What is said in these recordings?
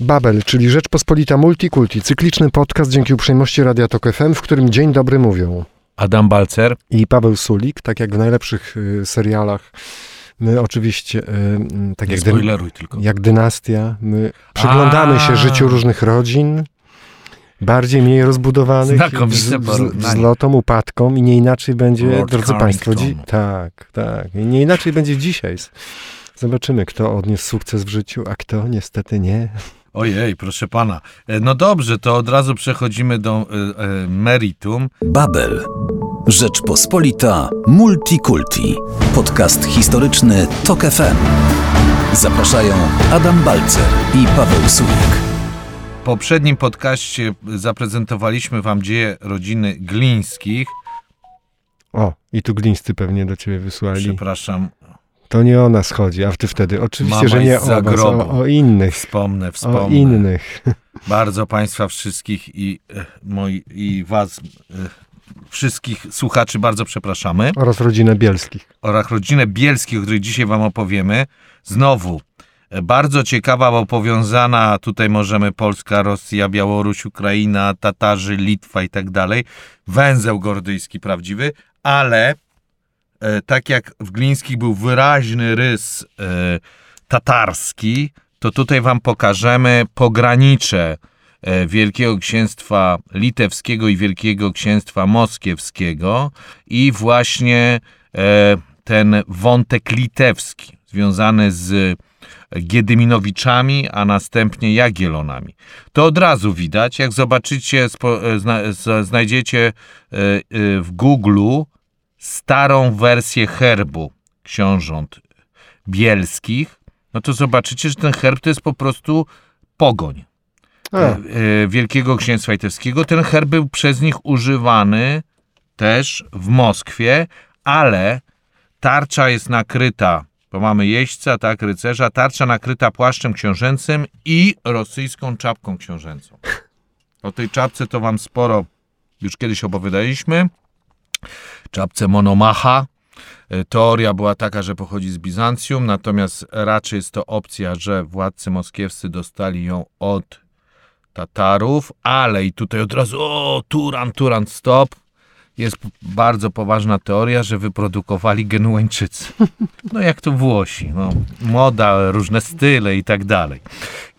Babel, czyli Rzeczpospolita Multikulti, cykliczny podcast dzięki uprzejmości Radia Tok FM, w którym dzień dobry mówią Adam Balcer i Paweł Sulik, tak jak w najlepszych y, serialach. My oczywiście, y, mm, tak Nie jak, spoileruj tylko. jak Dynastia, my przyglądamy się życiu różnych rodzin, bardziej, mniej rozbudowanych, porównanie. wzlotom, upadkom i nie inaczej będzie, Lord drodzy Państwo, dzi- Carrington. tak, tak, i nie inaczej będzie dzisiaj. Zobaczymy, kto odniósł sukces w życiu, a kto niestety nie. Ojej, proszę pana. E, No dobrze, to od razu przechodzimy do e, e, meritum. Babel. Rzeczpospolita Multikulti. Podcast historyczny TOK FM. Zapraszają Adam Balcer i Paweł Sulik. W poprzednim podcaście zaprezentowaliśmy wam dzieje rodziny Glińskich. O, i tu glińscy pewnie do ciebie wysłali. Przepraszam, To nie o nas chodzi, a ty wtedy oczywiście, Mama że nie o o, o innych. wspomnę, O wspomnę. innych. Bardzo państwa wszystkich i, e, moi, i was, e, wszystkich słuchaczy bardzo przepraszamy. Oraz rodzinę Bielskich. oraz rodzinę Bielskich, o której dzisiaj wam opowiemy. Znowu, e, bardzo ciekawa, bo powiązana tutaj możemy Polska, Rosja, Białoruś, Ukraina, Tatarzy, Litwa i tak dalej. Węzeł gordyjski prawdziwy, ale tak jak w Glińskich był wyraźny rys e, tatarski, to tutaj wam pokażemy pogranicze e, Wielkiego Księstwa Litewskiego i Wielkiego Księstwa Moskiewskiego i właśnie e, ten wątek litewski związany z Giedyminowiczami, a następnie Jagielonami. To od razu widać, jak zobaczycie, e, znajdziecie e, e, w Google'u starą wersję herbu książąt bielskich, no to zobaczycie, że ten herb to jest po prostu pogoń. E, e, Wielkiego Księstwa Litewskiego. Ten herb był przez nich używany też w Moskwie, ale tarcza jest nakryta, bo mamy jeźdźca, tak, rycerza, tarcza nakryta płaszczem książęcym i rosyjską czapką książęcą. O tej czapce to wam sporo już kiedyś opowiadaliśmy. Czapce Monomacha. E, Teoria była taka, że pochodzi z Bizancjum, natomiast raczej jest to opcja, że władcy moskiewscy dostali ją od Tatarów, ale i tutaj od razu, o, Turan, Turan, stop. Jest bardzo poważna teoria, że wyprodukowali Genueńczycy. No jak to Włosi, no, moda, różne style i tak dalej.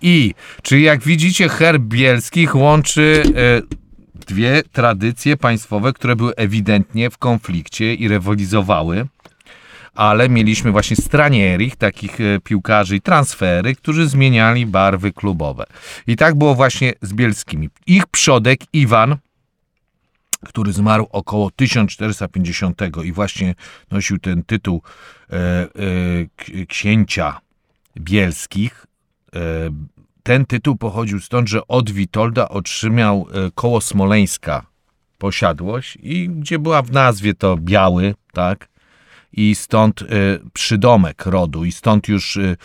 I, czyli jak widzicie, herb bielskich łączy e, dwie tradycje państwowe, które były ewidentnie w konflikcie i rywalizowały ale mieliśmy właśnie stranierich, takich e, piłkarzy i transfery, którzy zmieniali barwy klubowe. I tak było właśnie z Bielskimi. Ich przodek Iwan, który zmarł około 1450 i właśnie nosił ten tytuł e, e, księcia bielskich. E, ten tytuł pochodził stąd, że od Witolda otrzymał e, koło Smoleńska posiadłość i gdzie była w nazwie to biały, tak? i stąd y, przydomek rodu i stąd już y,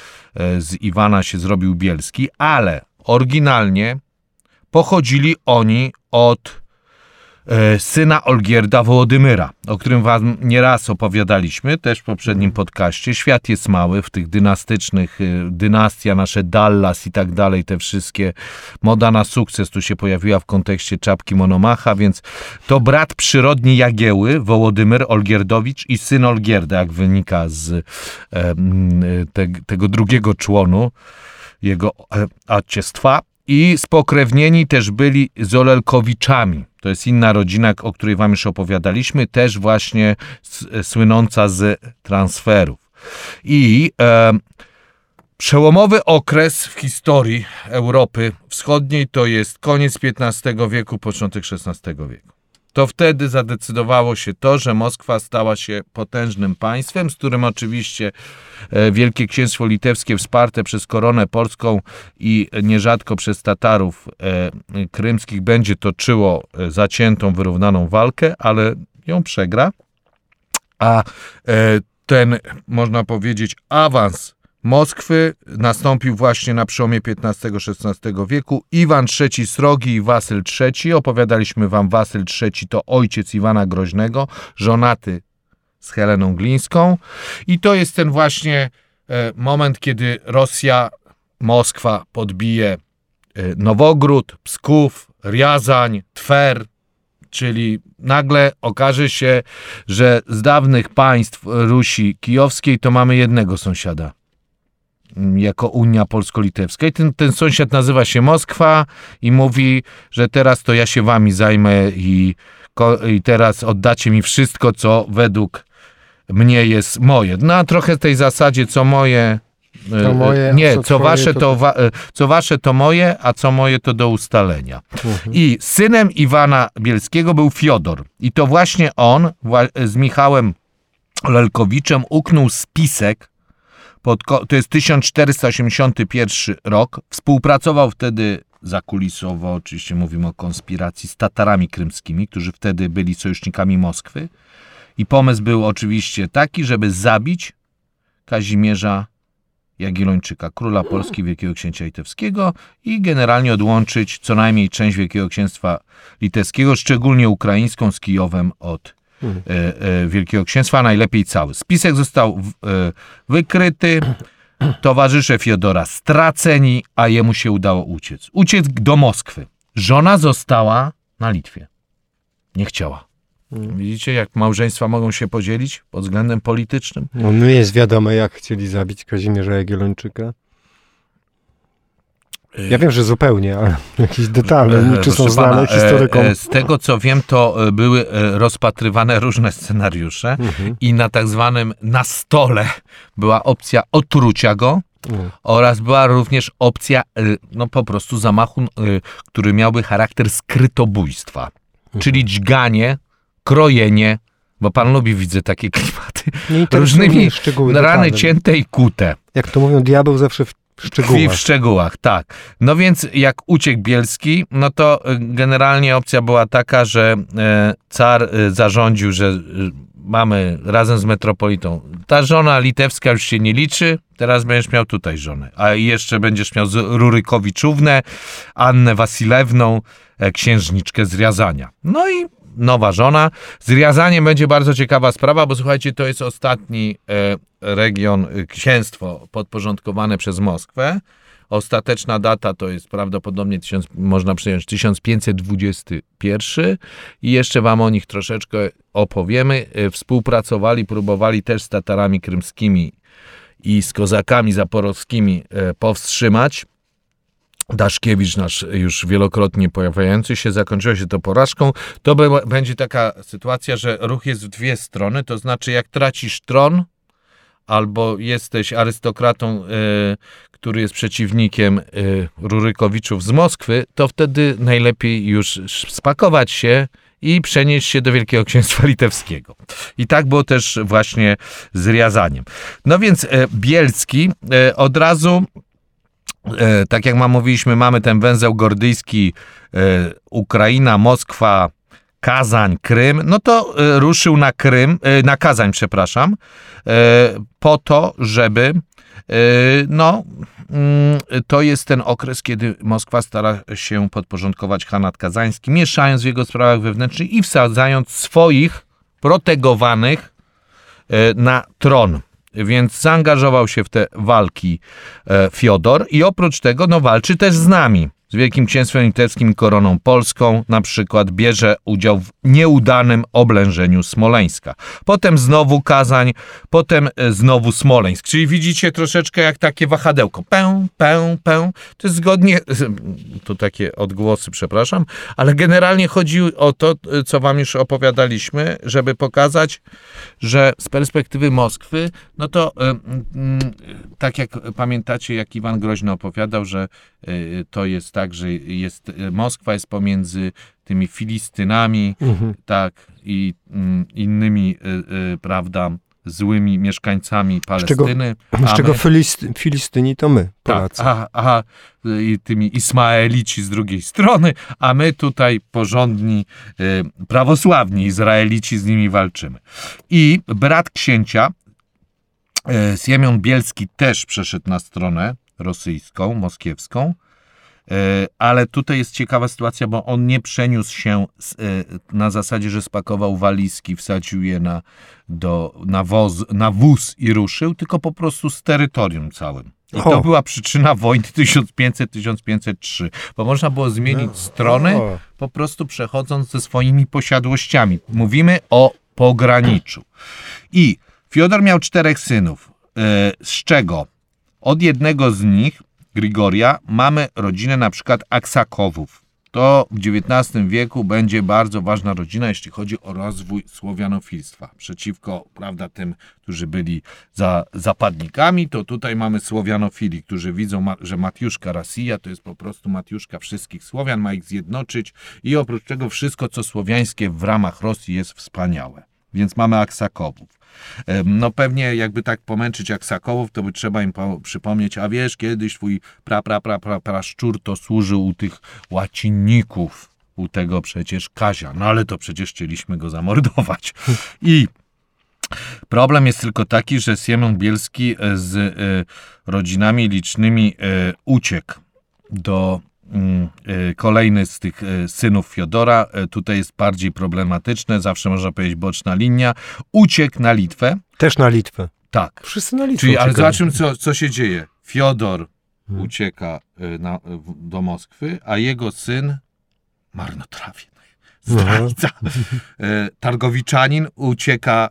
z Iwana się zrobił Bielski, ale oryginalnie pochodzili oni od syna Olgierda Wołodymyra, o którym wam nieraz opowiadaliśmy, też w poprzednim podcaście. Świat jest mały w tych dynastycznych, y, dynastia nasze Dallas i tak dalej, te wszystkie, moda na sukces tu się pojawiła w kontekście czapki Monomacha, więc to brat przyrodni Jagieły, Wołodymyr Olgierdowicz i syn Olgierda, jak wynika z e, te, tego drugiego członu jego e, ojciestwa. I spokrewnieni też byli z Olelkowiczami. To jest inna rodzina, o której wam już opowiadaliśmy, też właśnie s, słynąca z transferów. I e, Przełomowy okres w historii Europy Wschodniej to jest koniec XV wieku, początek XVI wieku. To wtedy zadecydowało się to, że Moskwa stała się potężnym państwem, z którym oczywiście e, Wielkie Księstwo Litewskie wsparte przez koronę polską i nierzadko przez Tatarów e, krymskich będzie toczyło e, zaciętą, wyrównaną walkę, ale ją przegra. A ten, można powiedzieć, awans Moskwy nastąpił właśnie na przełomie XV-XVI wieku. Iwan III Srogi i Wasyl III. Opowiadaliśmy wam, Wasyl III to ojciec Iwana Groźnego, żonaty z Heleną Glińską. I to jest ten właśnie e, moment, kiedy Rosja, Moskwa podbije y, Nowogród, Psków, Riazań, Twer, czyli nagle okaże się, że z dawnych państw Rusi Kijowskiej to mamy jednego sąsiada jako Unia Polsko-Litewska. I ten, ten sąsiad nazywa się Moskwa i mówi, że teraz to ja się wami zajmę i, i teraz oddacie mi wszystko, co według mnie jest moje. Na trochę tej zasadzie, co moje. To e, moje, a nie, co co, wasze to- to, wa, e, co wasze to moje, a co moje to do ustalenia. Mhm. I synem Iwana Bielskiego był Fiodor. I to właśnie on z Michałem Lelkowiczem uknął spisek, pod, to jest 1481 rok. Współpracował wtedy zakulisowo, oczywiście mówimy o konspiracji, z Tatarami krymskimi, którzy wtedy byli sojusznikami Moskwy. I pomysł był oczywiście taki, żeby zabić Kazimierza Jagiellończyka, króla Polski, Wielkiego Księcia Litewskiego i generalnie odłączyć co najmniej część Wielkiego Księstwa Litewskiego, szczególnie ukraińską z Kijowem od E, e, Wielkiego Księstwa, najlepiej cały. Spisek został e, wykryty, towarzysze Fiodora straceni, a jemu się udało uciec. Uciec do Moskwy. Żona została na Litwie. Nie chciała. Mhm. Widzicie, jak małżeństwa mogą się podzielić pod względem politycznym? No nie jest wiadomo, jak chcieli zabić Kazimierza Jagiellończyka. Ja wiem, że zupełnie, ale jakieś detale, E, czy są znane e, historykom? Z tego co wiem, to były rozpatrywane różne scenariusze Mhm. i na tak zwanym na stole była opcja otrucia go Mhm. oraz była również opcja no po prostu zamachu, który miałby charakter skrytobójstwa, Mhm. czyli dźganie, krojenie, bo pan lubi, widzę, takie klimaty, interesują różnymi rany cięte i kute. Jak to mówią, diabeł zawsze w szczegółach. w szczegółach, tak. No więc jak uciekł Bielski, no to y, generalnie opcja była taka, że e, car e, zarządził, że mamy razem z metropolitą. Ta żona litewska już się nie liczy, teraz będziesz miał tutaj żonę. A jeszcze będziesz miał Rurykowiczównę, Annę Wasilewną, e, księżniczkę z Riazania. No i nowa żona. Z Riazaniem będzie bardzo ciekawa sprawa, bo słuchajcie, to jest ostatni e, region, e, księstwo podporządkowane przez Moskwę. Ostateczna data to jest prawdopodobnie, tysiąc, można przyjąć, 1521 i jeszcze wam o nich troszeczkę opowiemy. E, Współpracowali, próbowali też z Tatarami krymskimi i z kozakami zaporowskimi powstrzymać. Daszkiewicz, nasz już wielokrotnie pojawiający się, zakończyło się to porażką. To be- będzie taka sytuacja, że ruch jest w dwie strony, to znaczy jak tracisz tron, albo jesteś arystokratą, e, który jest przeciwnikiem e, Rurykowiczów z Moskwy, to wtedy najlepiej już spakować się i przenieść się do Wielkiego Księstwa Litewskiego. I tak było też właśnie z Riazaniem. No więc e, Bielski od razu tak jak ma, mówiliśmy, mamy ten węzeł gordyjski e, Ukraina, Moskwa, Kazań, Krym, no to e, ruszył na Krym, e, na Kazań, przepraszam, e, po to, żeby e, no, mm, to jest ten okres, kiedy Moskwa stara się podporządkować Hanat Kazański, mieszając w jego sprawach wewnętrznych i wsadzając swoich protegowanych e, na tron. Więc zaangażował się w te walki e, Fiodor i oprócz tego no, walczy też z nami, z Wielkim Księstwem Litewskim i Koroną Polską. Na przykład bierze udział w nieudanym oblężeniu Smoleńska. Potem znowu Kazań, potem e, znowu Smoleńsk. Czyli widzicie troszeczkę jak takie wahadełko. Pę, pę, pę. To jest zgodnie, to takie odgłosy, przepraszam, ale generalnie chodzi o to, e, co wam już opowiadaliśmy, żeby pokazać, że z perspektywy Moskwy, no to y, tak jak pamiętacie, jak Iwan Groźny opowiadał, że to jest tak, że jest, Moskwa jest pomiędzy tymi Filistynami, Mhm. tak, i mm, innymi, y, y, prawda, złymi mieszkańcami czego- Palestyny. Z czego my- Filisty, Filistyni to my, Polacy. tak, a, a i tymi Ismaelici z drugiej strony, a my tutaj porządni, y, prawosławni Izraelici z nimi walczymy. I brat księcia, y, Siemion Bielski też przeszedł na stronę rosyjską, moskiewską ale tutaj jest ciekawa sytuacja, bo on nie przeniósł się z, e, na zasadzie, że spakował walizki, wsadził je na, do, na, woz, na wóz i ruszył, tylko po prostu z terytorium całym. I to O. była przyczyna wojny 1500-1503, bo można było zmienić strony O. po prostu przechodząc ze swoimi posiadłościami. Mówimy o pograniczu. I Fiodor miał czterech synów, e, z czego od jednego z nich, Grigoria, mamy rodzinę na przykład Aksakowów. To w XIX wieku będzie bardzo ważna rodzina, jeśli chodzi o rozwój słowianofilstwa. Przeciwko, prawda, tym, którzy byli za zapadnikami, to tutaj mamy słowianofili, którzy widzą, że Matiuszka Rasija to jest po prostu Matiuszka wszystkich Słowian, ma ich zjednoczyć i oprócz tego wszystko, co słowiańskie w ramach Rosji jest wspaniałe. Więc mamy Aksakowów. No pewnie jakby tak pomęczyć Aksakowów, to by trzeba im po- przypomnieć, a wiesz, kiedyś twój pra, pra, pra, pra, pra szczur to służył u tych łacinników, u tego przecież Kazia. No ale to przecież chcieliśmy go zamordować. I problem jest tylko taki, że Siemon Bielski e, z e, rodzinami licznymi e, uciekł do kolejny z tych e, synów Fiodora. E, Tutaj jest bardziej problematyczne, zawsze można powiedzieć boczna linia. Uciekł na Litwę. Też na Litwę. Tak. Wszyscy na Litwę Czyli, ale zobaczmy, co, co się dzieje. Fiodor Hmm. ucieka y, na, do Moskwy, a jego syn marnotrawie. No. Zdrajca. Y, Targowiczanin ucieka,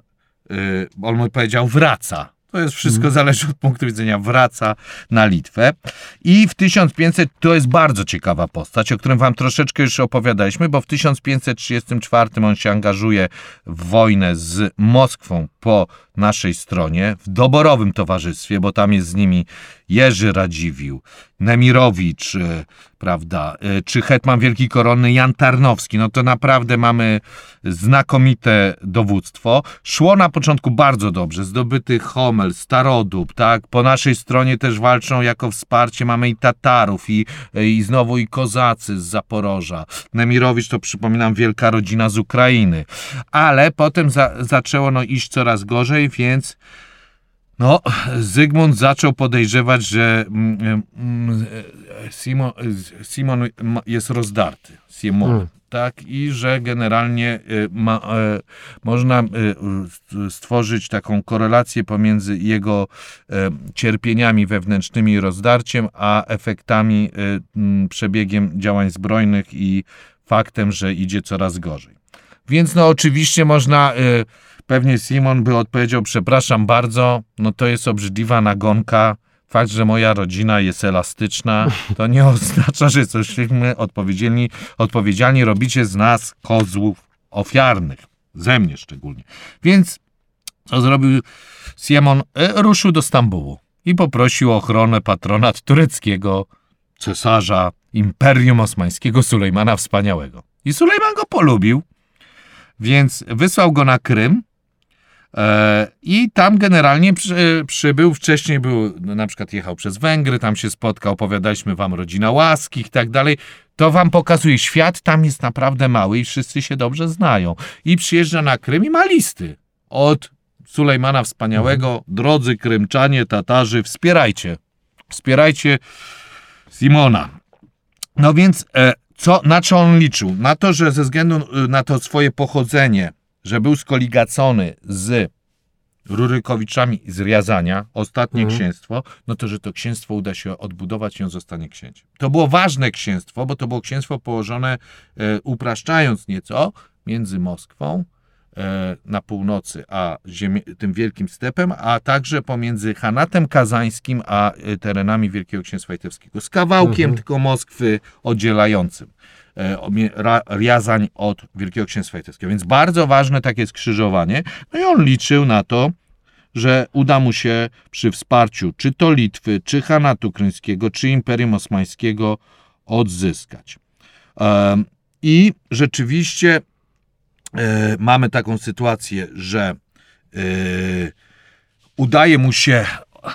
y, on mu powiedział, wraca. To jest wszystko Hmm. zależy od punktu widzenia, wraca na Litwę. I w 1500, to jest bardzo ciekawa postać, o którym wam troszeczkę już opowiadaliśmy, bo w 1534 on się angażuje w wojnę z Moskwą po naszej stronie, w doborowym towarzystwie, bo tam jest z nimi Jerzy Radziwił, Nemirowicz, e, prawda, e, czy hetman wielki koronny Jan Tarnowski. No to naprawdę mamy znakomite dowództwo. Szło na początku bardzo dobrze. Zdobyty Homel, Starodub, tak? Po naszej stronie też walczą jako wsparcie. Mamy i Tatarów, i, i znowu i Kozacy z Zaporoża. Nemirowicz to przypominam wielka rodzina z Ukrainy. Ale potem za, zaczęło no, iść coraz gorzej, więc no, Zygmunt zaczął podejrzewać, że mm, mm, e, Simon, Simon jest rozdarty. Simon, Mm. tak? I że generalnie e, ma, e, można e, stworzyć taką korelację pomiędzy jego cierpieniami wewnętrznymi rozdarciem, a efektami, przebiegiem działań zbrojnych i faktem, że idzie coraz gorzej. Więc no oczywiście można, y, pewnie Simon by odpowiedział, przepraszam bardzo, no to jest obrzydliwa nagonka. Fakt, że moja rodzina jest elastyczna, to nie oznacza, że jesteśmy odpowiedzialni, odpowiedzialni robicie z nas kozłów ofiarnych. Ze mnie szczególnie. Więc co zrobił Simon? E, Ruszył do Stambułu i poprosił o ochronę patronat tureckiego cesarza Imperium Osmańskiego Sulejmana Wspaniałego. I Sulejman go polubił, więc wysłał go na Krym i tam generalnie przy, przybył. Wcześniej był, no, na przykład jechał przez Węgry, tam się spotkał, opowiadaliśmy wam rodzina łaskich i tak dalej. To wam pokazuje, świat tam jest naprawdę mały i wszyscy się dobrze znają. I przyjeżdża na Krym i ma listy od Sulejmana Wspaniałego. Drodzy Krymczanie, Tatarzy, wspierajcie. Wspierajcie Simona. No więc, e, co, na co on liczył? Na to, że ze względu e, na to swoje pochodzenie, że był skoligacony z Rurykowiczami z Riazania, ostatnie Mhm. księstwo, no to, że to księstwo uda się odbudować i on zostanie księciem. To było ważne księstwo, bo to było księstwo położone, e, upraszczając nieco, między Moskwą e, na północy, a ziemi, tym wielkim stepem, a także pomiędzy Hanatem Kazańskim, a e, terenami Wielkiego Księstwa Litewskiego. Z kawałkiem Mhm. tylko Moskwy oddzielającym Riazań od Wielkiego Księstwa Litewskiego. Więc bardzo ważne takie skrzyżowanie. No i on liczył na to, że uda mu się przy wsparciu czy to Litwy, czy Hanatu Kryńskiego, czy Imperium Osmańskiego odzyskać. I rzeczywiście e, mamy taką sytuację, że e, udaje mu się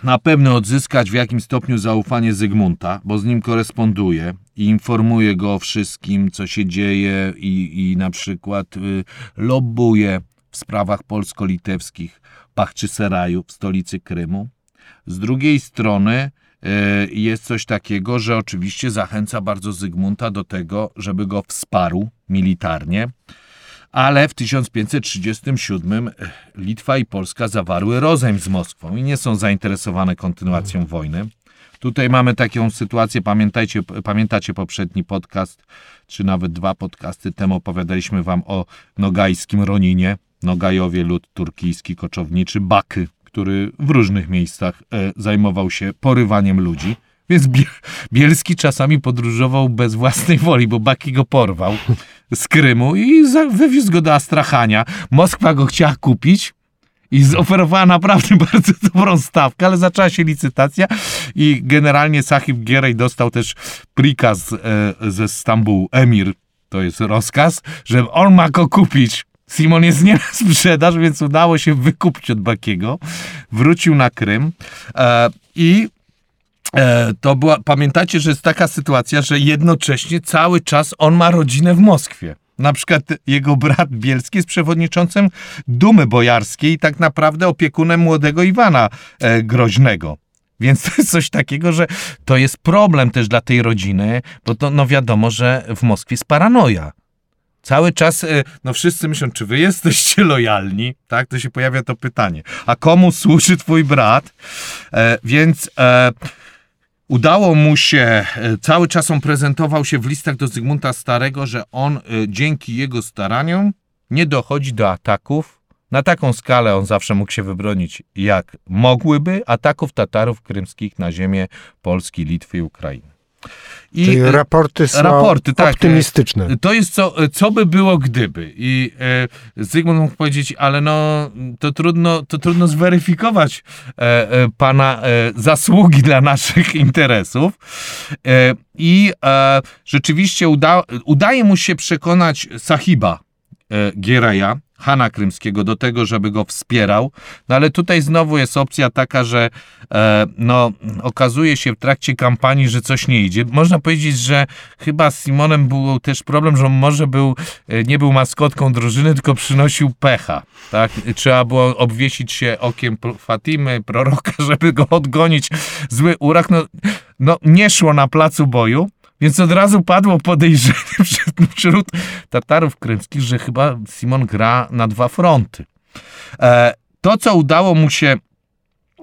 na pewno odzyskać w jakimś stopniu zaufanie Zygmunta, bo z nim koresponduje i informuje go o wszystkim, co się dzieje i, i na przykład y, lobbuje w sprawach polsko-litewskich Bachczyseraju w stolicy Krymu. Z drugiej strony jest coś takiego, że oczywiście zachęca bardzo Zygmunta do tego, żeby go wsparł militarnie. Ale w 1537 Litwa i Polska zawarły rozejm z Moskwą i nie są zainteresowane kontynuacją wojny. Tutaj mamy taką sytuację, pamiętajcie, pamiętacie poprzedni podcast, czy nawet dwa podcasty temu opowiadaliśmy wam o nogajskim Roninie, Nogajowie, lud turkijski, koczowniczy, Baky, który w różnych miejscach e, zajmował się porywaniem ludzi. Więc Bielski czasami podróżował bez własnej woli, bo Baki go porwał z Krymu i wywiózł go do Astrachania. Moskwa go chciała kupić, i zoferowała naprawdę bardzo dobrą stawkę, ale zaczęła się licytacja i generalnie Sahib Gierej dostał też prikaz e, ze Stambułu, emir, to jest rozkaz, że on ma go kupić. Simon jest nie na sprzedaż, więc udało się wykupić od Bakiego. Wrócił na Krym e, i e, to była, pamiętacie, że jest taka sytuacja, że jednocześnie cały czas on ma rodzinę w Moskwie. Na przykład jego brat Bielski jest przewodniczącym Dumy Bojarskiej i tak naprawdę opiekunem młodego Iwana e, Groźnego. Więc to jest coś takiego, że to jest problem też dla tej rodziny, bo to no wiadomo, że w Moskwie jest paranoja. Cały czas, e, no wszyscy myślą, czy wy jesteście lojalni, tak? To się pojawia to pytanie. A komu służy twój brat? E, więc... E, Udało mu się, e, cały czas on prezentował się w listach do Zygmunta Starego, że on e, dzięki jego staraniom nie dochodzi do ataków. Na taką skalę on zawsze mógł się wybronić, jak mogłyby ataków Tatarów krymskich na ziemię Polski, Litwy i Ukrainy. I Czyli e, raporty są raporty, tak, optymistyczne. Tak, to jest co, co by było gdyby. I e, Zygmunt mógł powiedzieć, ale no to trudno, to trudno zweryfikować e, e, pana e, zasługi dla naszych interesów. E, I rzeczywiście uda, udaje mu się przekonać Sahiba Gieraja, Hana Krymskiego do tego, żeby go wspierał. No ale tutaj znowu jest opcja taka, że e, no, okazuje się w trakcie kampanii, że coś nie idzie. Można powiedzieć, że chyba z Simonem był też problem, że on może był, e, nie był maskotką drużyny, tylko przynosił pecha. Tak? Trzeba było obwiesić się okiem Fatimy, proroka, żeby go odgonić. Zły urak. No, no nie szło na placu boju. Więc od razu padło podejrzenie wśród Tatarów krymskich, że chyba Simon gra na dwa fronty. E, to, co udało mu się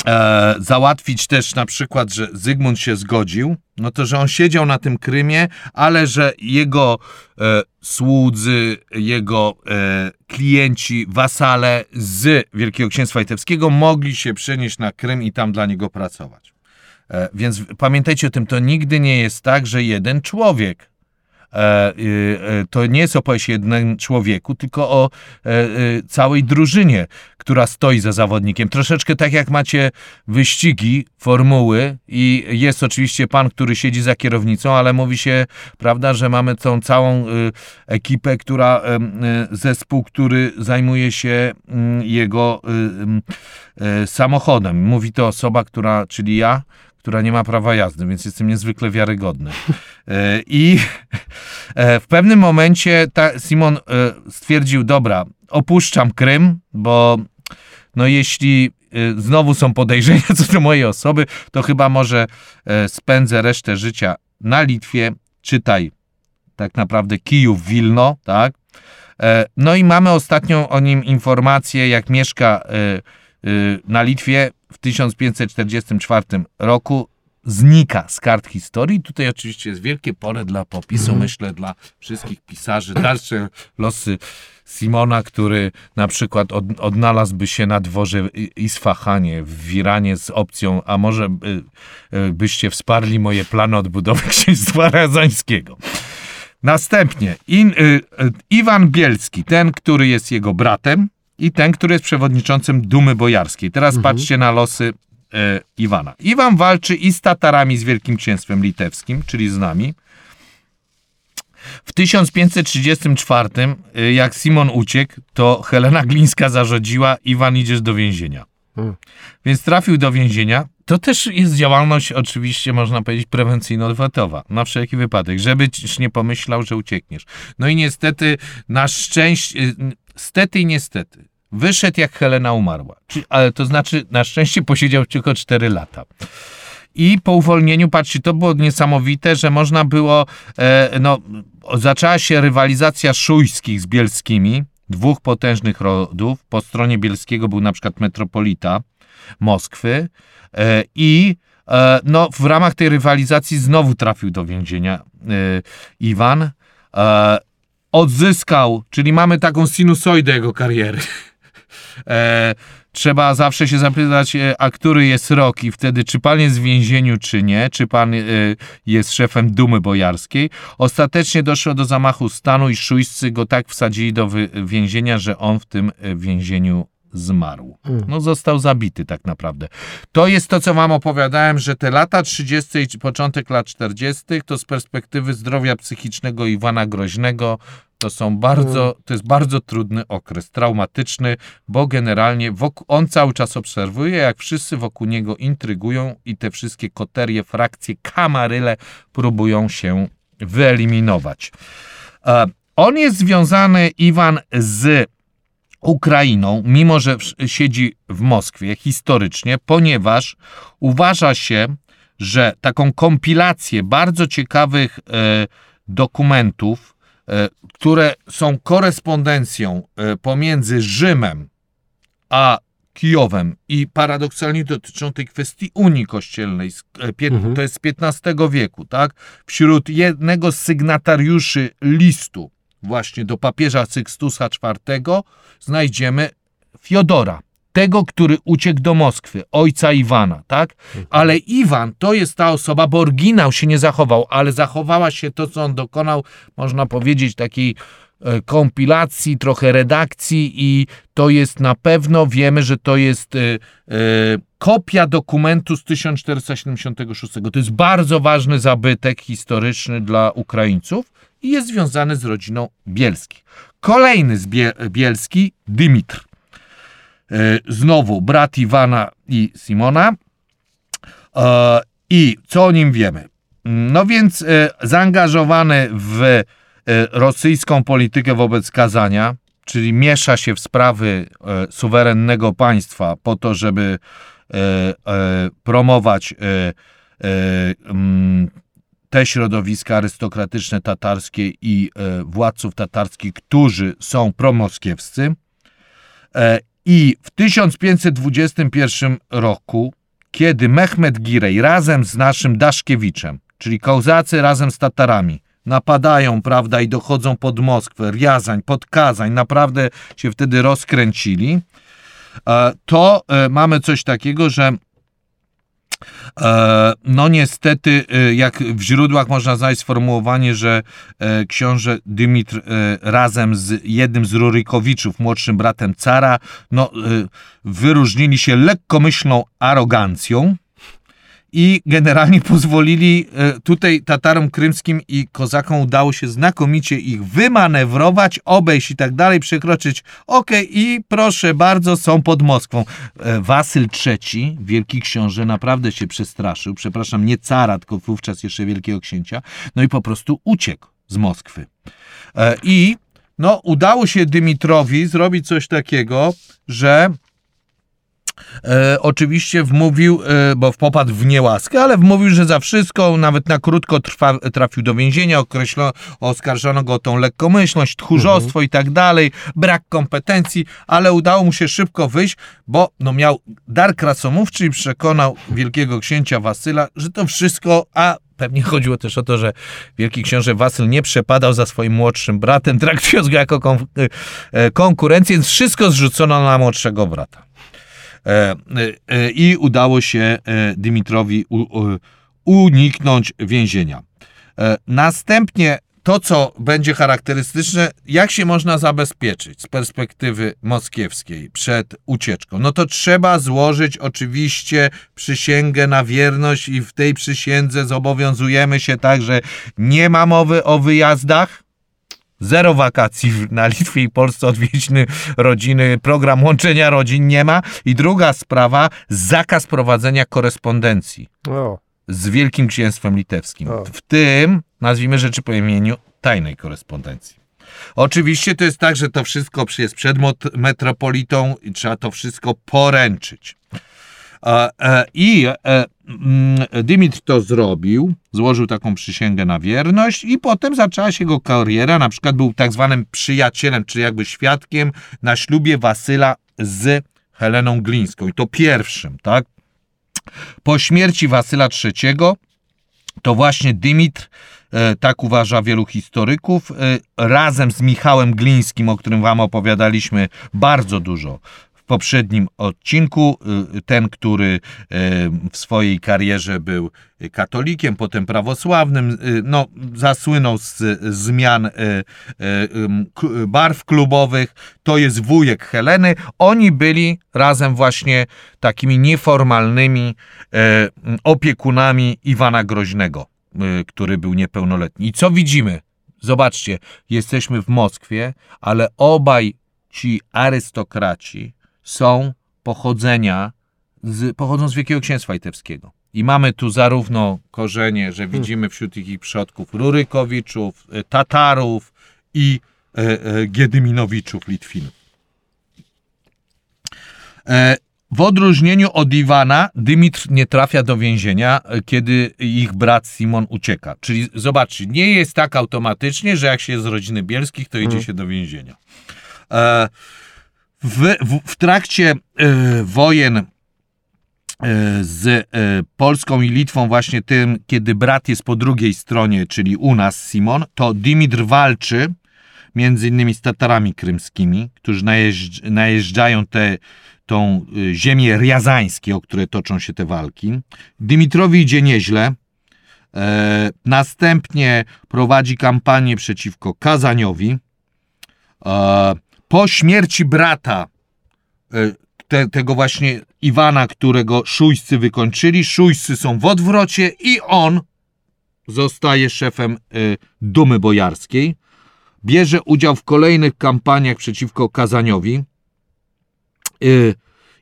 e, załatwić też na przykład, że Zygmunt się zgodził, no to, że on siedział na tym Krymie, ale że jego e, słudzy, jego e, klienci, wasale z Wielkiego Księstwa Litewskiego mogli się przenieść na Krym i tam dla niego pracować. E, więc pamiętajcie o tym, to nigdy nie jest tak, że jeden człowiek. E, y, e, to nie jest opowieść jednym człowieku, tylko o całej drużynie, która stoi za zawodnikiem. Troszeczkę tak jak macie wyścigi, formuły i jest oczywiście pan, który siedzi za kierownicą, ale mówi się, prawda, że mamy tą całą y, ekipę, która, y, zespół, który zajmuje się mm, jego samochodem. Mówi to osoba, która, czyli ja, która nie ma prawa jazdy, więc jestem niezwykle wiarygodny. E, I e, w pewnym momencie Simon e, stwierdził, dobra, opuszczam Krym, bo no jeśli znowu są podejrzenia co do mojej osoby, to chyba może spędzę resztę życia na Litwie, czytaj tak naprawdę Kijów, Wilno, tak? No i mamy ostatnią o nim informację, jak mieszka na Litwie, w 1544 roku znika z kart historii. Tutaj oczywiście jest wielkie pole dla popisu, mm. myślę, dla wszystkich pisarzy. Dalsze losy Simona, który na przykład od, odnalazłby się na dworze Isfahanie, w Wiranie z opcją, a może by, y, byście wsparli moje plany odbudowy księstwa razańskiego. Następnie in, y, y, Iwan Bielski, ten, który jest jego bratem, i ten, który jest przewodniczącym Dumy Bojarskiej. Teraz mhm. patrzcie na losy e, Iwana. Iwan walczy i z Tatarami z Wielkim Księstwem Litewskim, czyli z nami. W 1534, e, jak Simon uciekł, to Helena Glińska zarządziła, Iwan idziesz do więzienia. Hmm. Więc trafił do więzienia. To też jest działalność, oczywiście, można powiedzieć, prewencyjno-odwetowa. Na wszelki wypadek, żebyś nie pomyślał, że uciekniesz. No i niestety, na szczęście, stety i niestety, wyszedł jak Helena umarła. ale to znaczy, na szczęście posiedział tylko 4 lata. I po uwolnieniu, patrzcie, to było niesamowite, że można było, e, no, zaczęła się rywalizacja szujskich z bielskimi, dwóch potężnych rodów. Po stronie bielskiego był na przykład metropolita Moskwy e, i e, no, w ramach tej rywalizacji znowu trafił do więzienia e, Iwan. Odzyskał, czyli mamy taką sinusoidę jego kariery. E, trzeba zawsze się zapytać, e, a który jest rok i wtedy, czy pan jest w więzieniu, czy nie, czy pan e, jest szefem Dumy Bojarskiej. Ostatecznie doszło do zamachu stanu i szujscy go tak wsadzili do więzienia, że on w tym e, więzieniu zmarł. No został zabity tak naprawdę. To jest to, co wam opowiadałem, że te lata 30. i początek lat 40. to z perspektywy zdrowia psychicznego Iwana Groźnego to są bardzo, to jest bardzo trudny okres, traumatyczny, bo generalnie wokół, on cały czas obserwuje, jak wszyscy wokół niego intrygują i te wszystkie koterie, frakcje, kamaryle próbują się wyeliminować. E, On jest związany, Iwan, z Ukrainą, mimo że siedzi w Moskwie historycznie, ponieważ uważa się, że taką kompilację bardzo ciekawych e, dokumentów, e, które są korespondencją e, pomiędzy Rzymem a Kijowem i paradoksalnie dotyczą tej kwestii Unii Kościelnej. Mhm. To jest z XV wieku, tak? Wśród jednego z sygnatariuszy listu właśnie do papieża Sykstusa IV znajdziemy Fiodora, tego, który uciekł do Moskwy, ojca Iwana, tak? Ale Iwan to jest ta osoba, bo oryginał się nie zachował, ale zachowała się to, co on dokonał, można powiedzieć, takiej e, kompilacji, trochę redakcji i to jest na pewno, wiemy, że to jest e, e, kopia dokumentu z 1476. To jest bardzo ważny zabytek historyczny dla Ukraińców i jest związany z rodziną Bielskich. Kolejny z Bie Bielski, Dymitr. E, Znowu brat Iwana i Simona. E, I co o nim wiemy? No więc e, zaangażowany w rosyjską politykę wobec Kazania, czyli miesza się w sprawy suwerennego państwa po to, żeby promować mm, te środowiska arystokratyczne tatarskie i e, władców tatarskich, którzy są promoskiewscy. E, I w 1521 roku, kiedy Mehmed Girej razem z naszym Daszkiewiczem, czyli Kołzacy razem z Tatarami, napadają, prawda, i dochodzą pod Moskwę, Riazań, pod Kazań, naprawdę się wtedy rozkręcili, e, to mamy coś takiego, że No niestety, e, jak w źródłach można znaleźć sformułowanie, że e, książę Dymitr e, razem z jednym z Rurykowiczów, młodszym bratem cara, no, e, wyróżnili się lekkomyślną arogancją i generalnie pozwolili e, tutaj Tatarom krymskim i Kozakom udało się znakomicie ich wymanewrować, obejść i tak dalej, przekroczyć. Okej, i proszę bardzo, są pod Moskwą. E, Wasyl III, wielki książę, naprawdę się przestraszył. Przepraszam, nie cara, tylko wówczas jeszcze wielkiego księcia. No i po prostu uciekł z Moskwy. E, I no, udało się Dymitrowi zrobić coś takiego, że e, oczywiście wmówił, e, bo popadł w niełaskę, ale wmówił, że za wszystko, nawet na krótko trwa, trafił do więzienia, określo, oskarżono go o tą lekkomyślność, tchórzostwo i tak dalej, brak kompetencji, ale udało mu się szybko wyjść, bo no, miał dar krasomówczy i przekonał wielkiego księcia Wasyla, że to wszystko, a Pewnie chodziło też o to, że wielki książę Wasyl nie przepadał za swoim młodszym bratem, traktując go jako kon- e, konkurencję, więc wszystko zrzucono na młodszego brata. E, e, e, I udało się Dymitrowi uniknąć więzienia. Następnie to, co będzie charakterystyczne, jak się można zabezpieczyć z perspektywy moskiewskiej przed ucieczką? No to trzeba złożyć oczywiście przysięgę na wierność i w tej przysiędze zobowiązujemy się tak, że nie ma mowy o wyjazdach, Zero wakacji na Litwie i Polsce, odwiedziny rodziny, program łączenia rodzin nie ma. I druga sprawa, zakaz prowadzenia korespondencji O, z Wielkim Księstwem Litewskim. O. W tym, nazwijmy rzeczy po imieniu, tajnej korespondencji. Oczywiście to jest tak, że to wszystko jest przed metropolitą i trzeba to wszystko poręczyć. E, I e, mm, Dymitr to zrobił, złożył taką przysięgę na wierność i potem zaczęła się jego kariera, na przykład był tak zwanym przyjacielem, czy jakby świadkiem na ślubie Wasyla z Heleną Glińską i to pierwszym, tak? Po śmierci Wasyla III to właśnie Dymitr, e, tak uważa wielu historyków, razem z Michałem Glińskim, o którym wam opowiadaliśmy bardzo dużo poprzednim odcinku, e, ten, który w swojej karierze był katolikiem, potem prawosławnym, no, zasłynął z zmian barw klubowych, to jest wujek Heleny. Oni byli razem właśnie takimi nieformalnymi opiekunami Iwana Groźnego, który był niepełnoletni. I co widzimy? Zobaczcie, jesteśmy w Moskwie, ale obaj ci arystokraci są pochodzenia, z, pochodzą z Wielkiego Księstwa Litewskiego. I mamy tu zarówno korzenie, że widzimy wśród ich przodków Rurykowiczów, e, Tatarów i e, e, Giedyminowiczów, Litwinów. E, w odróżnieniu od Iwana, Dymitr nie trafia do więzienia, e, kiedy ich brat Simon ucieka. Czyli zobaczcie, nie jest tak automatycznie, że jak się jest z rodziny bielskich, to idzie Mm. się do więzienia. E, w, w, w trakcie e, wojen e, z e, Polską i Litwą, właśnie tym, kiedy brat jest po drugiej stronie, czyli u nas Simon, to Dymitr walczy między innymi z Tatarami krymskimi, którzy najeżdż, najeżdżają te, tą y, ziemię riazańskie, o które toczą się te walki. Dymitrowi idzie nieźle. Następnie prowadzi kampanię przeciwko Kazaniowi. Po śmierci brata e, te, tego właśnie Iwana, którego szujscy wykończyli, szujscy są w odwrocie i on zostaje szefem e, Dumy Bojarskiej. Bierze udział w kolejnych kampaniach przeciwko Kazaniowi.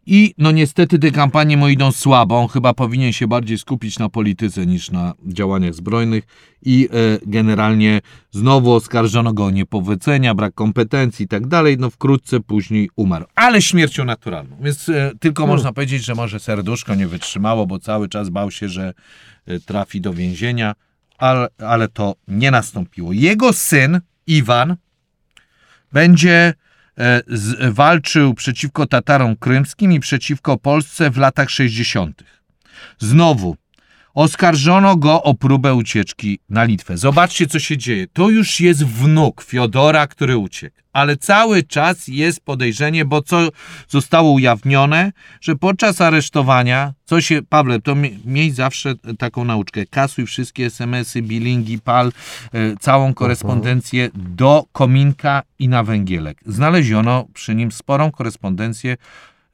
I no niestety te kampanie mu idą słabo. On chyba powinien się bardziej skupić na polityce niż na działaniach zbrojnych. I e, generalnie znowu oskarżono go o niepowodzenia, brak kompetencji i tak dalej. No wkrótce później umarł. Ale śmiercią naturalną. Więc e, tylko Hmm. można powiedzieć, że może serduszko nie wytrzymało, bo cały czas bał się, że e, trafi do więzienia. Ale, ale to nie nastąpiło. Jego syn, Iwan, będzie z, walczył przeciwko Tatarom krymskim i przeciwko Polsce w latach 60. Znowu oskarżono go o próbę ucieczki na Litwę. Zobaczcie, co się dzieje. To już jest wnuk Fiodora, który uciekł. Ale cały czas jest podejrzenie, bo co zostało ujawnione, że podczas aresztowania, co się, Pawle, to mie- miej zawsze taką nauczkę, kasuj wszystkie SMS-y, bilingi, pal, e, całą korespondencję do kominka i na węgielek. Znaleziono przy nim sporą korespondencję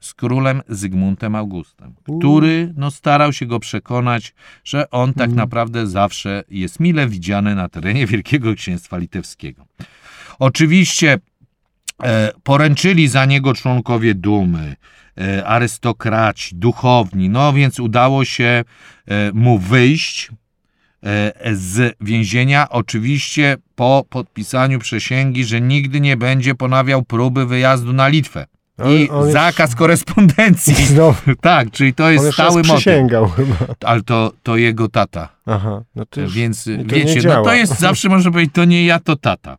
z królem Zygmuntem Augustem, który no, starał się go przekonać, że on tak naprawdę zawsze jest mile widziany na terenie Wielkiego Księstwa Litewskiego. Oczywiście e, poręczyli za niego członkowie Dumy, e, arystokraci, duchowni, no więc udało się e, mu wyjść e, z więzienia, oczywiście po podpisaniu przysięgi, że nigdy nie będzie ponawiał próby wyjazdu na Litwę. On- I on już- zakaz korespondencji. Znowu, Tak, czyli to on jest stały motyw. przysięgał chyba. Ale to, to jego tata. Aha, no to już, Więc to wiecie, nie no to jest zawsze może powiedzieć, to nie ja, to tata.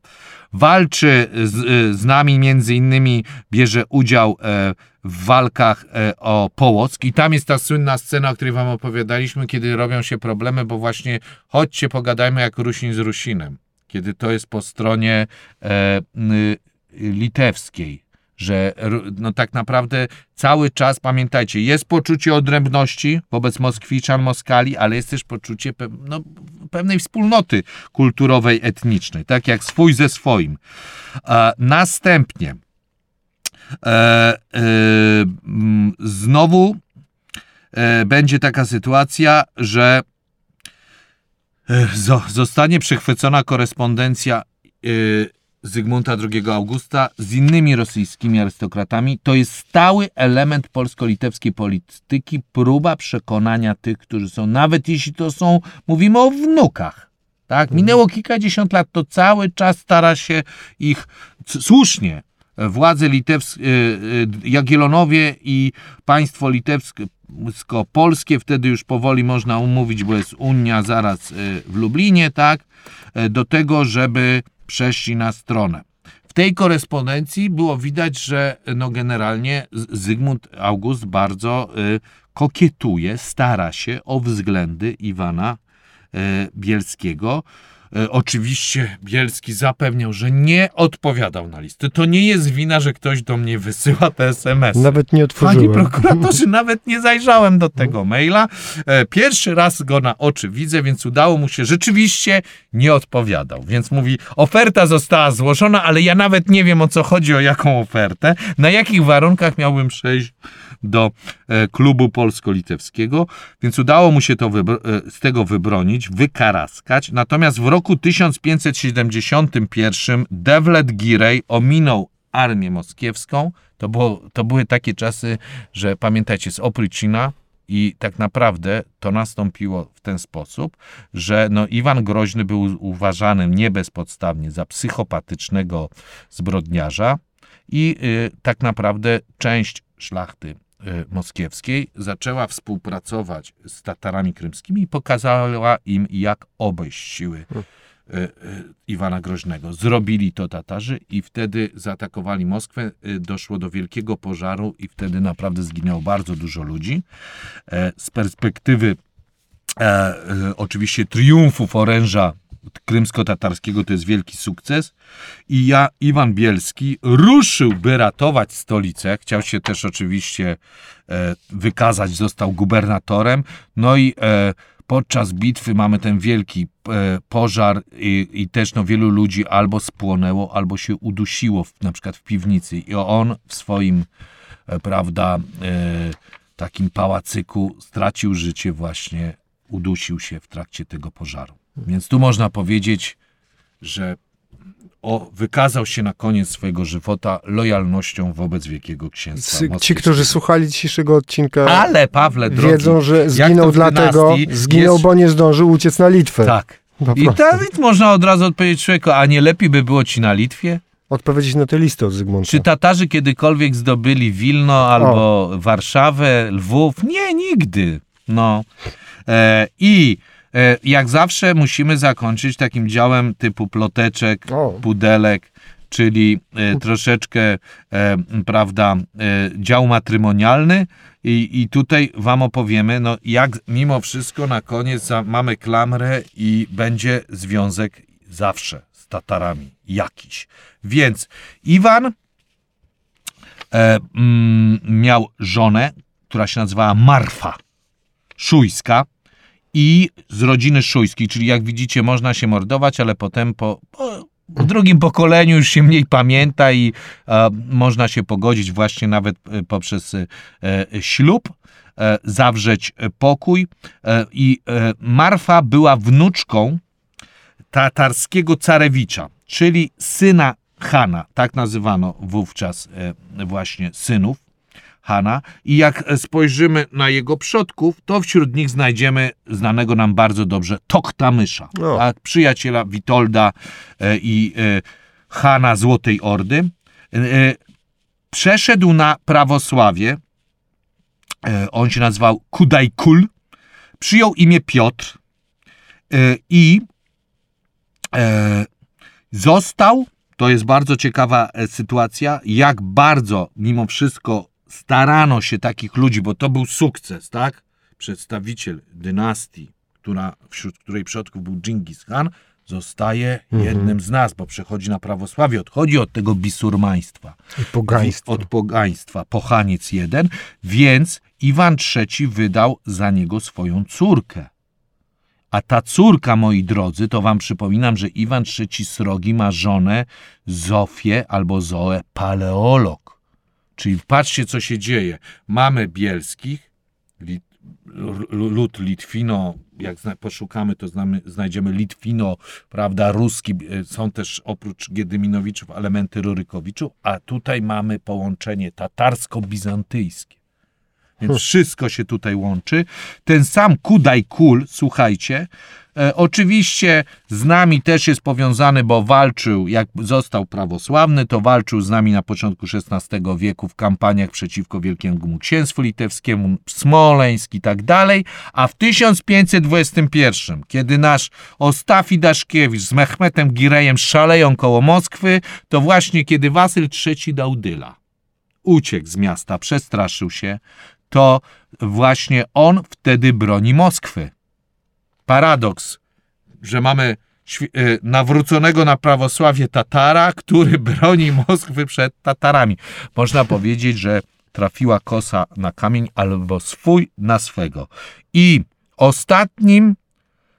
Walczy z, z nami, między innymi bierze udział e, w walkach e, o Połock i tam jest ta słynna scena, o której wam opowiadaliśmy, kiedy robią się problemy, bo właśnie chodźcie, pogadajmy jak Rusin z Rusinem. Kiedy to jest po stronie e, y, litewskiej, że no tak naprawdę cały czas, pamiętajcie, jest poczucie odrębności wobec Moskwiczan, Moskali, ale jest też poczucie pe- no, pewnej wspólnoty kulturowej, etnicznej, tak jak swój ze swoim. E, następnie e, e, mm, znowu e, będzie taka sytuacja, że e, zo- zostanie przechwycona korespondencja e, Zygmunta II Augusta z innymi rosyjskimi arystokratami. To jest stały element polsko-litewskiej polityki, próba przekonania tych, którzy są, nawet jeśli to są, mówimy o wnukach. Tak? Minęło kilkadziesiąt lat, to cały czas stara się ich słusznie władze litewskie, Jagiellonowie i państwo litewsko-polskie, wtedy już powoli można umówić, bo jest Unia zaraz e, w Lublinie, tak, do tego, żeby przeszli na stronę. W tej korespondencji było widać, że no generalnie Zygmunt August bardzo y, kokietuje, stara się o względy Iwana y, Bielskiego. E, oczywiście Bielski zapewniał, że nie odpowiadał na listy. To nie jest wina, że ktoś do mnie wysyła te SMS. Nawet nie otworzyłem. Panie prokuratorzy, nawet nie zajrzałem do tego maila. E, pierwszy raz go na oczy widzę, więc udało mu się. Rzeczywiście nie odpowiadał. Więc mówi, oferta została złożona, ale ja nawet nie wiem o co chodzi, o jaką ofertę. Na jakich warunkach miałbym przejść do e, klubu polsko-litewskiego, więc udało mu się to z tego wybronić, wykaraskać. Natomiast w roku roku 1571 Devlet Girej ominął armię moskiewską. To, było, to były takie czasy, że pamiętajcie, z Oprycina i tak naprawdę to nastąpiło w ten sposób, że no Iwan Groźny był uważany nie bezpodstawnie za psychopatycznego zbrodniarza i y, tak naprawdę część szlachty moskiewskiej zaczęła współpracować z Tatarami krymskimi i pokazała im, jak obejść siły hmm. y, y, Iwana Groźnego. Zrobili to Tatarzy i wtedy zaatakowali Moskwę. Doszło do wielkiego pożaru i wtedy naprawdę zginęło bardzo dużo ludzi. E, z perspektywy e, e, oczywiście triumfów oręża krymsko-tatarskiego to jest wielki sukces. I ja, Iwan Bielski, ruszył, by ratować stolicę. Chciał się też oczywiście e, wykazać, został gubernatorem. No i e, podczas bitwy mamy ten wielki e, pożar i, i, też no, wielu ludzi albo spłonęło, albo się udusiło, w, na przykład w piwnicy. I on w swoim, e, prawda, e, takim pałacyku stracił życie właśnie, udusił się w trakcie tego pożaru. Więc tu można powiedzieć, że o, wykazał się na koniec swojego żywota lojalnością wobec Wielkiego Księstwa Ci, którzy słuchali dzisiejszego odcinka, Ale Pawle, drogi, wiedzą, że zginął dlatego, zginął, jest... bo nie zdążył uciec na Litwę. Tak. I Dawid można od razu odpowiedzieć człowieku, a nie lepiej by było ci na Litwie? Odpowiedzieć na tę listę od Zygmunta. Czy Tatarzy kiedykolwiek zdobyli Wilno albo o. Warszawę, Lwów? Nie, nigdy. No. E, I jak zawsze musimy zakończyć takim działem typu ploteczek, o. pudelek, czyli e, troszeczkę, e, prawda, dział matrymonialny. I, I tutaj Wam opowiemy, no jak mimo wszystko na koniec mamy klamrę i będzie związek zawsze z Tatarami jakiś. Więc Iwan e, mm, miał żonę, która się nazywała Marfa Szujska i z rodziny szujskiej, czyli jak widzicie można się mordować, ale potem po, po drugim pokoleniu już się mniej pamięta i e, można się pogodzić właśnie nawet e, poprzez e, ślub, e, zawrzeć pokój e, i e, Marfa była wnuczką tatarskiego carewicza, czyli syna Hana, tak nazywano wówczas właśnie synów Hana i jak spojrzymy na jego przodków, to wśród nich znajdziemy znanego nam bardzo dobrze Toktamysza, tak? przyjaciela Witolda e, i e, Hana Złotej Ordy. E, przeszedł na prawosławie, on się nazywał Kudajkul, przyjął imię Piotr i został, to jest bardzo ciekawa sytuacja, jak bardzo mimo wszystko starano się takich ludzi, bo to był sukces, tak? Przedstawiciel dynastii, która, wśród której przodków był Dżingis Khan, zostaje mhm. jednym z nas, bo przechodzi na prawosławie, odchodzi od tego bisurmaństwa. I pogaństwa. Od pogaństwa, pochaniec jeden, więc Iwan III wydał za niego swoją córkę. A ta córka, moi drodzy, to wam przypominam, że Iwan III Srogi ma żonę Zofię albo Zoę Paleolog. Czyli patrzcie, co się dzieje. Mamy bielskich, lud Litwino, jak poszukamy, to znamy, znajdziemy Litwino, prawda, ruski, e, są też oprócz Giedyminowiczów elementy Rurykowiczów, a tutaj mamy połączenie tatarsko-bizantyjskie. Więc wszystko się tutaj łączy. Ten sam Kudaj Kul, słuchajcie, e, oczywiście z nami też jest powiązany, bo walczył, jak został prawosławny, to walczył z nami na początku XVI wieku w kampaniach przeciwko Wielkiemu Księstwu Litewskiemu, Smoleńsk i tak dalej, a w 1521, kiedy nasz Ostafi Daszkiewicz z Mehmetem Girejem szaleją koło Moskwy, to właśnie kiedy Wasyl III dał dyla, uciekł z miasta, przestraszył się, to właśnie on wtedy broni Moskwy. Paradoks, że mamy y, nawróconego na prawosławie Tatara, który broni Moskwy przed Tatarami. Można powiedzieć, że trafiła kosa na kamień albo swój na swego. I ostatnim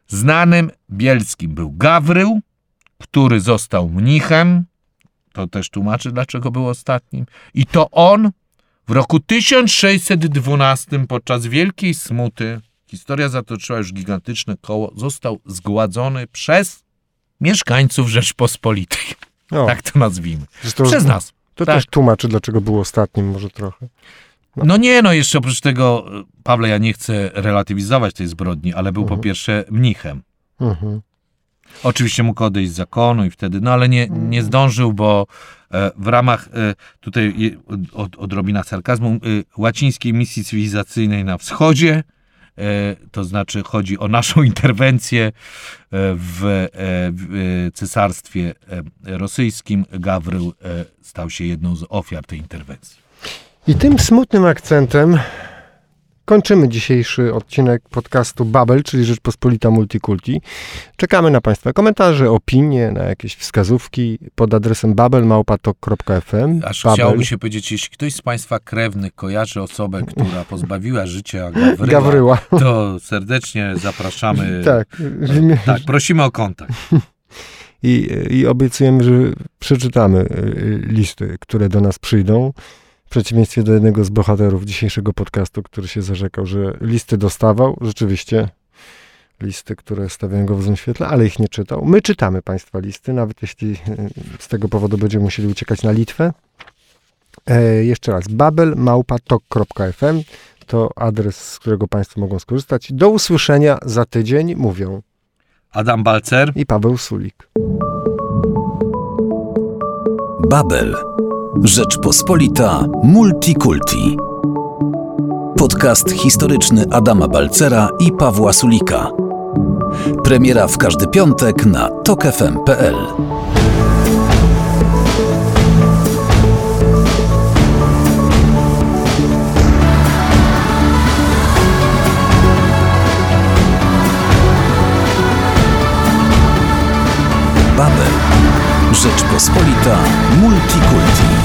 znanym bielskim był Gawrył, który został mnichem. To też tłumaczy, dlaczego był ostatnim. I to on w roku 1612 podczas Wielkiej Smuty, historia zatoczyła już gigantyczne koło, został zgładzony przez mieszkańców Rzeczpospolitej. O, Tak to nazwijmy. zresztą Przez nas. To tak. też tłumaczy, dlaczego był ostatnim może trochę. No nie, no jeszcze oprócz tego, Pawle, ja nie chcę relatywizować tej zbrodni, ale był po pierwsze mnichem. Mhm. Oczywiście mógł odejść z zakonu i wtedy, no ale nie, nie zdążył, bo e, w ramach e, tutaj od, odrobina sarkazmu e, łacińskiej misji cywilizacyjnej na wschodzie, to znaczy chodzi o naszą interwencję w, w cesarstwie rosyjskim, Gawrył stał się jedną z ofiar tej interwencji. I tym smutnym akcentem kończymy dzisiejszy odcinek podcastu Babel, czyli Rzeczpospolita Multikulti. Czekamy na Państwa komentarze, opinie, na jakieś wskazówki pod adresem babelmałpatok.fm. Aż Babel. chciałoby się powiedzieć, jeśli ktoś z Państwa krewnych kojarzy osobę, która pozbawiła życia Gawryła, Gawryła. to serdecznie zapraszamy. Tak. imię- Tak, prosimy o kontakt. I, I obiecujemy, że przeczytamy y, listy, które do nas przyjdą. W przeciwieństwie do jednego z bohaterów dzisiejszego podcastu, który się zarzekał, że listy dostawał. Rzeczywiście listy, które stawiają go w złym świetle, ale ich nie czytał. My czytamy Państwa listy, nawet jeśli y, z tego powodu będziemy musieli uciekać na Litwę. E, jeszcze raz, babelmałpatok.fm to adres, z którego Państwo mogą skorzystać. Do usłyszenia za tydzień, mówią Adam Balcer. i Paweł Sulik. Babel. Rzeczpospolita Multikulti. Podcast historyczny Adama Balcera i Pawła Sulika. Premiera w każdy piątek na tokefm.pl. Babel. Rzeczpospolita Multikulti.